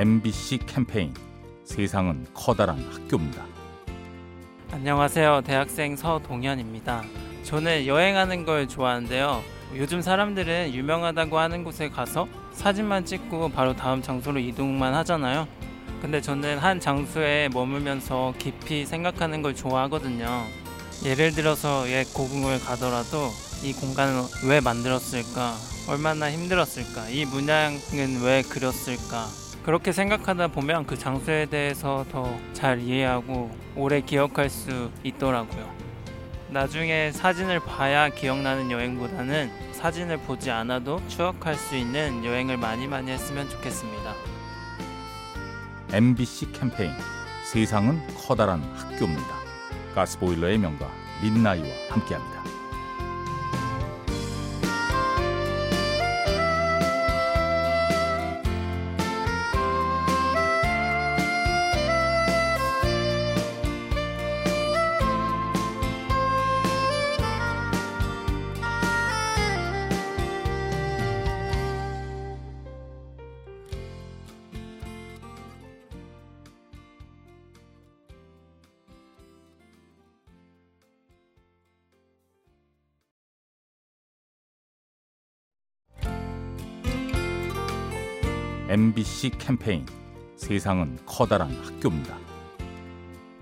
MBC 캠페인 세상은 커다란 학교입니다. 안녕하세요. 대학생 서동현입니다. 저는 여행하는 걸 좋아하는데요. 요즘 사람들은 유명하다고 하는 곳에 가서 사진만 찍고 바로 다음 장소로 이동만 하잖아요. 근데 저는 한 장소에 머물면서 깊이 생각하는 걸 좋아하거든요. 예를 들어서 옛 고궁을 가더라도 이 공간은 왜 만들었을까? 얼마나 힘들었을까? 이 문양은 왜 그렸을까? 그렇게 생각하다 보면 그 장소에 대해서 더 잘 이해하고 오래 기억할 수 있더라고요. 나중에 사진을 봐야 기억나는 여행보다는 사진을 보지 않아도 추억할 수 있는 여행을 많이 많이 했으면 좋겠습니다. MBC 캠페인 세상은 커다란 학교입니다. 가스보일러의 명가 민나이와 함께합니다. MBC 캠페인 세상은 커다란 학교입니다.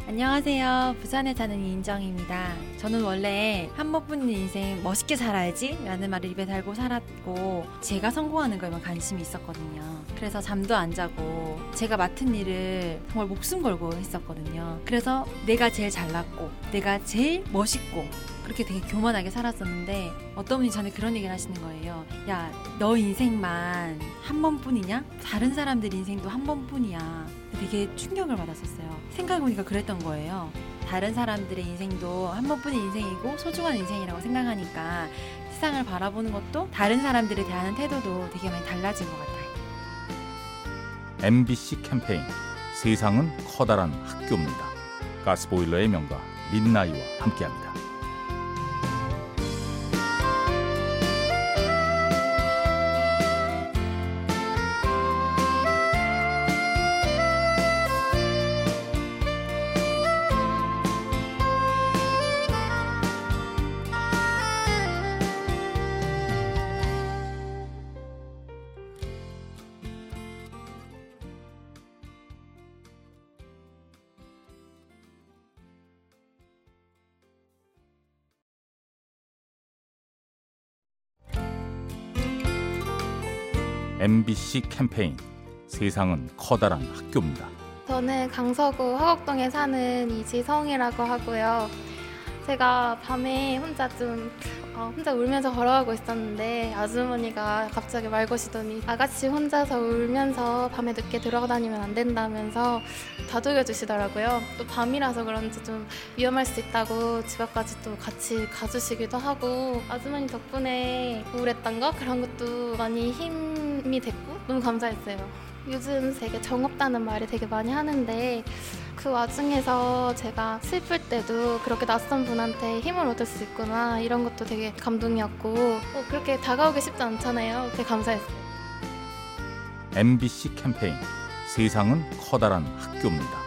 안녕하세요. 부산에 사는 이인정입니다. 저는 원래 한 번뿐인 인생 멋있게 살아야지 라는 말을 입에 달고 살았고 제가 성공하는 거에만 관심이 있었거든요. 그래서 잠도 안 자고 제가 맡은 일을 정말 목숨 걸고 했었거든요. 그래서 내가 제일 잘났고 내가 제일 멋있고 그렇게 되게 교만하게 살았었는데 어떤 분이 전에 그런 얘기를 하시는 거예요. 야, 너 인생만 한 번뿐이냐? 다른 사람들 인생도 한 번뿐이야. 되게 충격을 받았었어요. 생각해보니까 그랬던 거예요. 다른 사람들의 인생도 한 번뿐인 인생이고 소중한 인생이라고 생각하니까 세상을 바라보는 것도 다른 사람들에 대한 태도도 되게 많이 달라진 것 같아요. MBC 캠페인 세상은 커다란 학교입니다. 가스보일러의 명가 민나이와 함께합니다. MBC 캠페인 세상은 커다란 학교입니다. 저는 강서구 화곡동에 사는 이지성이라고 하고요. 제가 밤에 혼자 좀 어, 혼자 울면서 걸어가고 있었는데 아주머니가 갑자기 말 거시더니 아가씨 혼자서 울면서 밤에 늦게 들어다니면 안 된다면서 다독여 주시더라고요. 또 밤이라서 그런지 좀 위험할 수 있다고 집 앞까지 또 같이 가주시기도 하고 아주머니 덕분에 우울했던 거 그런 것도 많이 힘 이 됐고 너무 감사했어요. 요즘 되게 정없다는 말이 되게 많이 하는데 그 와중에서 제가 슬플 때도 그렇게 낯선 분한테 힘을 얻을 수 있구나 이런 것도 되게 감동이었고 어, 그렇게 다가오기 쉽지 않잖아요. 되게 감사했어요. MBC 캠페인 세상은 커다란 학교입니다.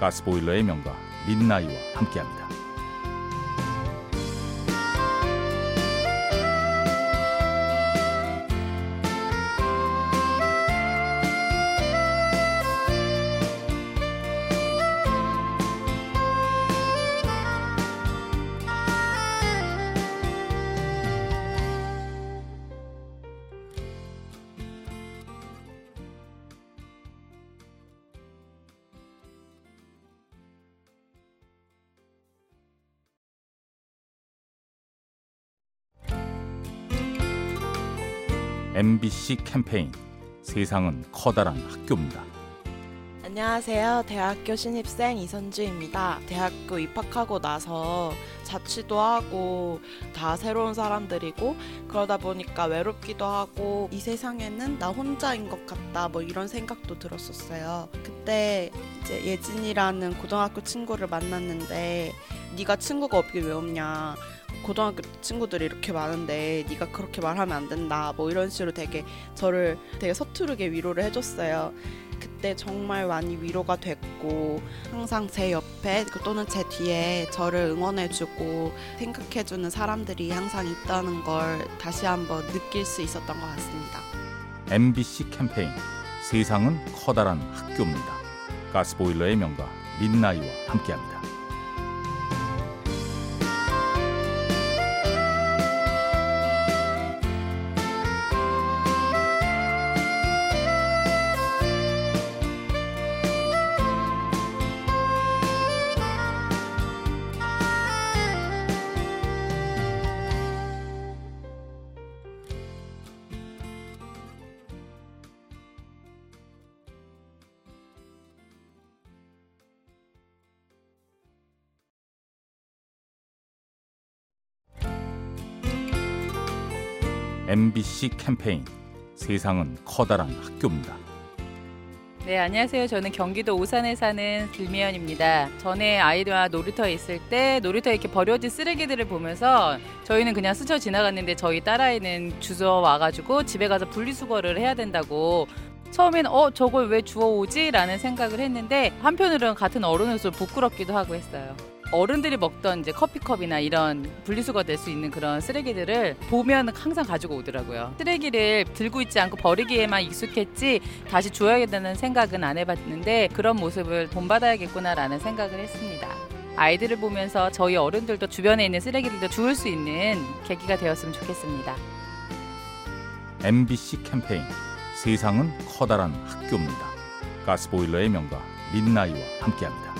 가스보일러의 명가 민나이와 함께합니다. MBC 캠페인 세상은 커다란 학교입니다. 안녕하세요. 대학교 신입생 이선주입니다. 대학교 입학하고 나서 자취도 하고 다 새로운 사람들이고 그러다 보니까 외롭기도 하고 이 세상에는 나 혼자인 것 같다 뭐 이런 생각도 들었었어요. 그때 이제 예진이라는 고등학교 친구를 만났는데 네가 친구가 없길 왜 없냐 고등학교 친구들이 이렇게 많은데 네가 그렇게 말하면 안 된다 뭐 이런 식으로 되게 저를 되게 서투르게 위로를 해줬어요. 그때 정말 많이 위로가 됐고 항상 제 옆에 또는 제 뒤에 저를 응원해주고 생각해주는 사람들이 항상 있다는 걸 다시 한번 느낄 수 있었던 것 같습니다. MBC 캠페인 세상은 커다란 학교입니다. 가스보일러의 명가 민나이와 함께합니다. MBC 캠페인 세상은 커다란 학교입니다. 네, 안녕하세요. 저는 경기도 오산에 사는 김미연입니다. 전에 아이들과 놀이터에 있을 때 놀이터에 이렇게 버려진 쓰레기들을 보면서 저희는 그냥 스쳐 지나갔는데 저희 딸아이는 주워 와가지고 집에 가서 분리수거를 해야 된다고 처음엔 어 저걸 왜 주워 오지? 라는 생각을 했는데 한편으로는 같은 어른으로서 부끄럽기도 하고 했어요. 어른들이 먹던 이제 커피컵이나 이런 분리수거 될 수 있는 그런 쓰레기들을 보면 항상 가지고 오더라고요. 쓰레기를 들고 있지 않고 버리기에만 익숙했지 다시 줘야겠다는 생각은 안 해봤는데 그런 모습을 본받아야겠구나라는 생각을 했습니다. 아이들을 보면서 저희 어른들도 주변에 있는 쓰레기들도 주울 수 있는 계기가 되었으면 좋겠습니다. MBC 캠페인 세상은 커다란 학교입니다. 가스보일러의 명가 민나이와 함께합니다.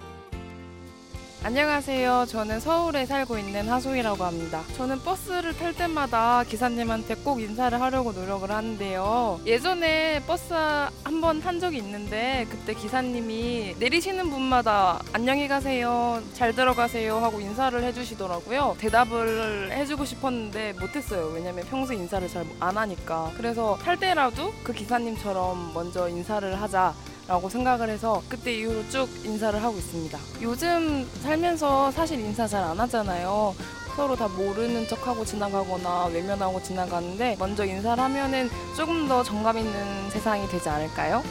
안녕하세요. 저는 서울에 살고 있는 하소희라고 합니다. 저는 버스를 탈 때마다 기사님한테 꼭 인사를 하려고 노력을 하는데요. 예전에 버스 한 번 탄 적이 있는데 그때 기사님이 내리시는 분마다 안녕히 가세요, 잘 들어가세요 하고 인사를 해주시더라고요. 대답을 해주고 싶었는데 못했어요. 왜냐면 평소 인사를 잘 안 하니까. 그래서 탈 때라도 그 기사님처럼 먼저 인사를 하자. 라고 생각을 해서 그때 이후로 쭉 인사를 하고 있습니다. 요즘 살면서 사실 인사 잘 안 하잖아요. 서로 다 모르는 척하고 지나가거나 외면하고 지나가는데 먼저 인사를 하면은 조금 더 정감 있는 세상이 되지 않을까요?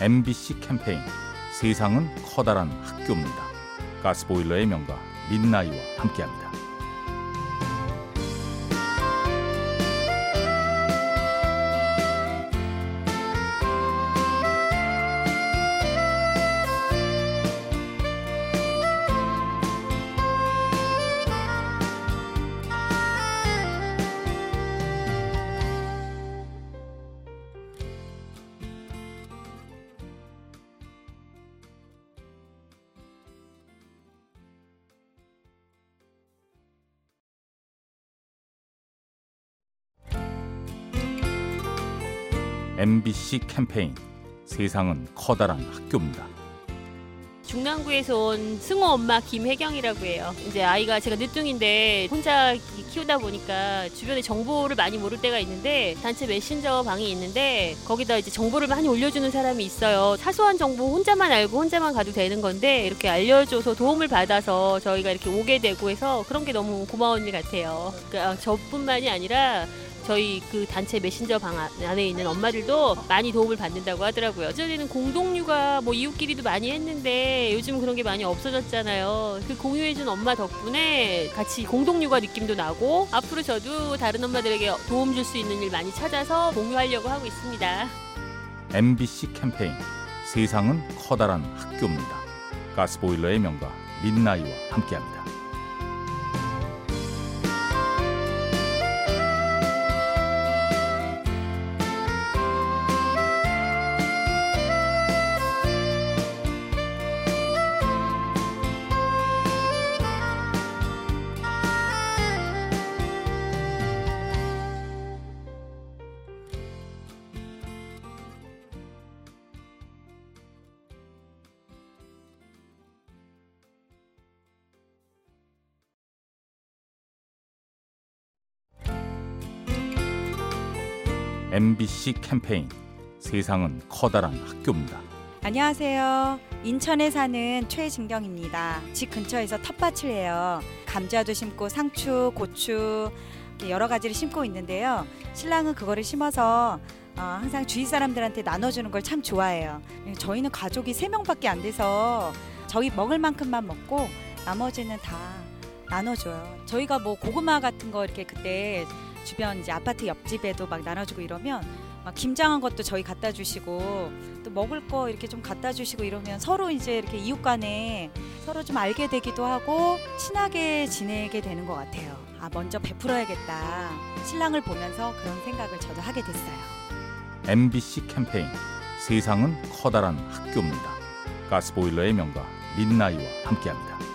MBC 캠페인 세상은 커다란 학교입니다. 가스보일러의 명가 민나이와 함께합니다. MBC 캠페인 세상은 커다란 학교입니다. 중랑구에서 온 승호 엄마 김혜경이라고 해요. 이제 아이가 제가 늦둥인데 혼자 키우다 보니까 주변에 정보를 많이 모를 때가 있는데 단체 메신저 방이 있는데 거기다 이제 정보를 많이 올려주는 사람이 있어요. 사소한 정보 혼자만 알고 혼자만 가도 되는 건데 이렇게 알려줘서 도움을 받아서 저희가 이렇게 오게 되고 해서 그런 게 너무 고마운 일 같아요. 그러니까 저뿐만이 아니라 저희 그 단체 메신저 방 안에 있는 엄마들도 많이 도움을 받는다고 하더라고요. 예전에는 공동육아 뭐 이웃끼리도 많이 했는데 요즘 그런 게 많이 없어졌잖아요. 그 공유해준 엄마 덕분에 같이 공동육아 느낌도 나고 앞으로 저도 다른 엄마들에게 도움 줄 수 있는 일 많이 찾아서 공유하려고 하고 있습니다. MBC 캠페인 세상은 커다란 학교입니다. 가스보일러의 명가 민나이와 함께합니다. MBC 캠페인 세상은 커다란 학교입니다. 안녕하세요. 인천에 사는 최진경입니다. 집 근처에서 텃밭을 해요. 감자도 심고 상추, 고추 여러 가지를 심고 있는데요. 신랑은 그거를 심어서 어, 항상 주위 사람들한테 나눠주는 걸 참 좋아해요. 저희는 가족이 세 명밖에 안 돼서 저희 먹을 만큼만 먹고 나머지는 다 나눠줘요. 저희가 뭐 고구마 같은 거 이렇게 그때 주변 이제 아파트 옆집에도 막 나눠주고 이러면 막 김장한 것도 저희 갖다 주시고 또 먹을 거 이렇게 좀 갖다 주시고 이러면 서로 이제 이렇게 이웃 간에 서로 좀 알게 되기도 하고 친하게 지내게 되는 것 같아요. 아, 먼저 베풀어야겠다. 신랑을 보면서 그런 생각을 저도 하게 됐어요. MBC 캠페인 세상은 커다란 학교입니다. 가스보일러의 명가 민나이와 함께합니다.